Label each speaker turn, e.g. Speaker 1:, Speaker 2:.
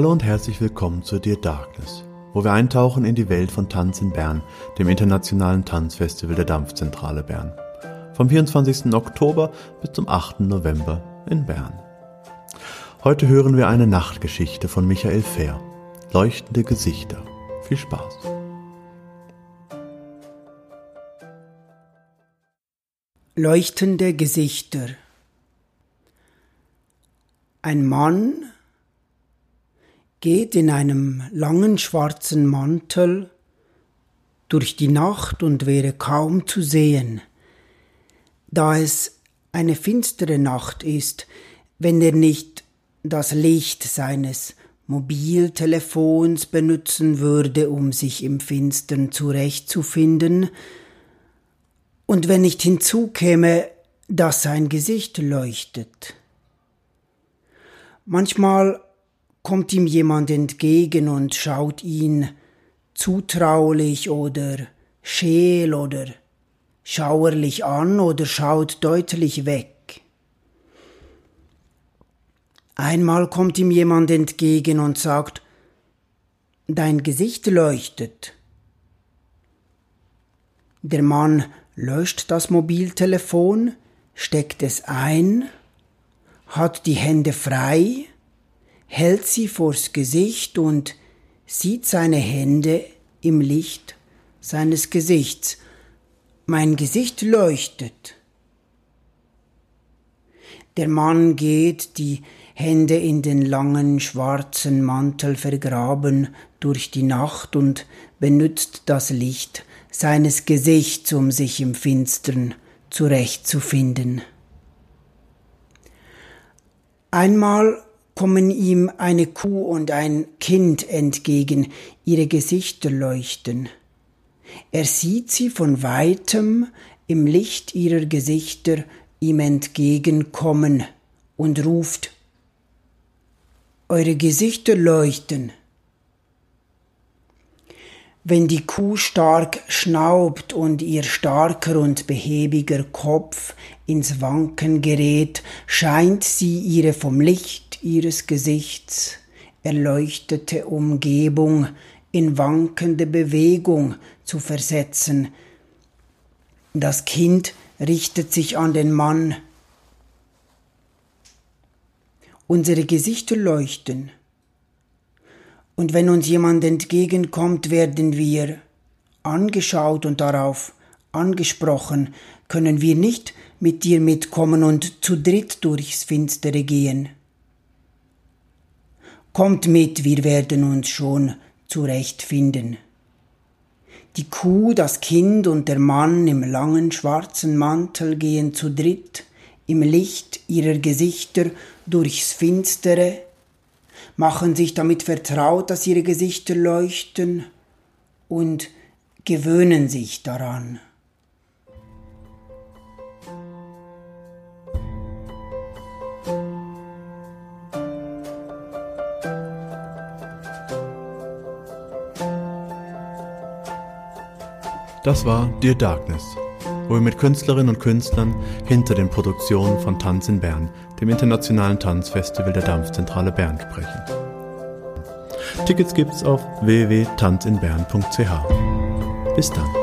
Speaker 1: Hallo und herzlich willkommen zu Dear Darkness, wo wir eintauchen in die Welt von Tanz in Bern, dem internationalen Tanzfestival der Dampfzentrale Bern. Vom 24. Oktober bis zum 8. November in Bern. Heute hören wir eine Nachtgeschichte von Michael Fehr. Leuchtende Gesichter. Viel Spaß.
Speaker 2: Leuchtende Gesichter. Ein Mann geht in einem langen schwarzen Mantel durch die Nacht und wäre kaum zu sehen, da es eine finstere Nacht ist, wenn er nicht das Licht seines Mobiltelefons benutzen würde, um sich im Finstern zurechtzufinden, und wenn nicht hinzukäme, dass sein Gesicht leuchtet. Manchmal kommt ihm jemand entgegen und schaut ihn zutraulich oder scheel oder schauerlich an oder schaut deutlich weg. Einmal kommt ihm jemand entgegen und sagt, Dein Gesicht leuchtet. Der Mann löscht das Mobiltelefon, steckt es ein, hat die Hände frei, hält sie vors Gesicht und sieht seine Hände im Licht seines Gesichts. Mein Gesicht leuchtet. Der Mann geht, die Hände in den langen schwarzen Mantel vergraben durch die Nacht und benützt das Licht seines Gesichts, um sich im Finstern zurechtzufinden. Einmal kommen ihm eine Kuh und ein Kind entgegen, ihre Gesichter leuchten. Er sieht sie von weitem im Licht ihrer Gesichter ihm entgegenkommen und ruft Eure Gesichter leuchten. Wenn die Kuh stark schnaubt und ihr starker und behäbiger Kopf ins Wanken gerät, scheint sie ihre vom Licht ihres Gesichts erleuchtete Umgebung in wankende Bewegung zu versetzen. Das Kind richtet sich an den Mann. Unsere Gesichter leuchten. Und wenn uns jemand entgegenkommt, werden wir angeschaut und darauf angesprochen, können wir nicht mit dir mitkommen und zu dritt durchs Finstere gehen. Kommt mit, wir werden uns schon zurechtfinden. Die Kuh, das Kind und der Mann im langen schwarzen Mantel gehen zu dritt im Licht ihrer Gesichter durchs Finstere machen sich damit vertraut, dass ihre Gesichter leuchten und gewöhnen sich daran.
Speaker 1: Das war Dear Darkness wo wir mit Künstlerinnen und Künstlern hinter den Produktionen von Tanz in Bern, dem internationalen Tanzfestival der Dampfzentrale Bern, sprechen. Tickets gibt's auf www.tanzinbern.ch. Bis dann.